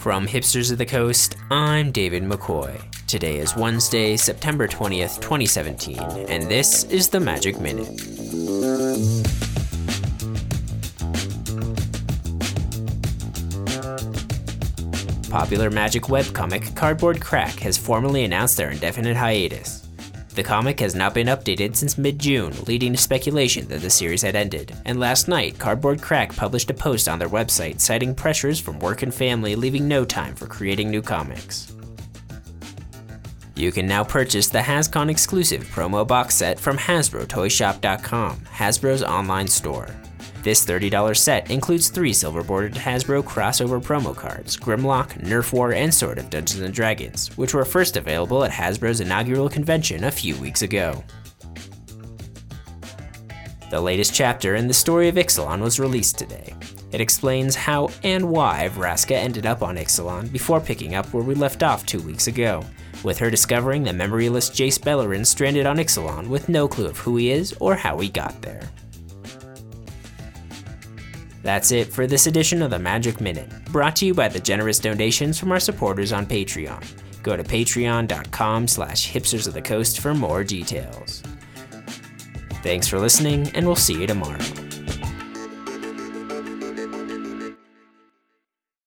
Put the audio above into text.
From Hipsters of the Coast, I'm David McCoy. Today is Wednesday, September 20th, 2017, and this is the Magic Minute. Popular Magic webcomic Cardboard Crack has formally announced their indefinite hiatus. The comic has not been updated since mid June, leading to speculation that the series had ended. And last night, Cardboard Crack published a post on their website citing pressures from work and family, leaving no time for creating new comics. You can now purchase the HasCon exclusive promo box set from HasbroToyShop.com, Hasbro's online store. This $30 set includes three silver bordered Hasbro crossover promo cards Grimlock, Nerf War, and Sword of Dungeons Dragons, which were first available at Hasbro's inaugural convention a few weeks ago. The latest chapter in the story of Ixalan was released today. It explains how and why Vraska ended up on Ixalan before picking up where we left off two weeks ago, with her discovering the memoryless Jace Beleren stranded on Ixalan with no clue of who he is or how he got there. That's it for this edition of the Magic Minute, brought to you by the generous donations from our supporters on Patreon. Go to patreon.com slash hipsters of the coast for more details. Thanks for listening, and we'll see you tomorrow.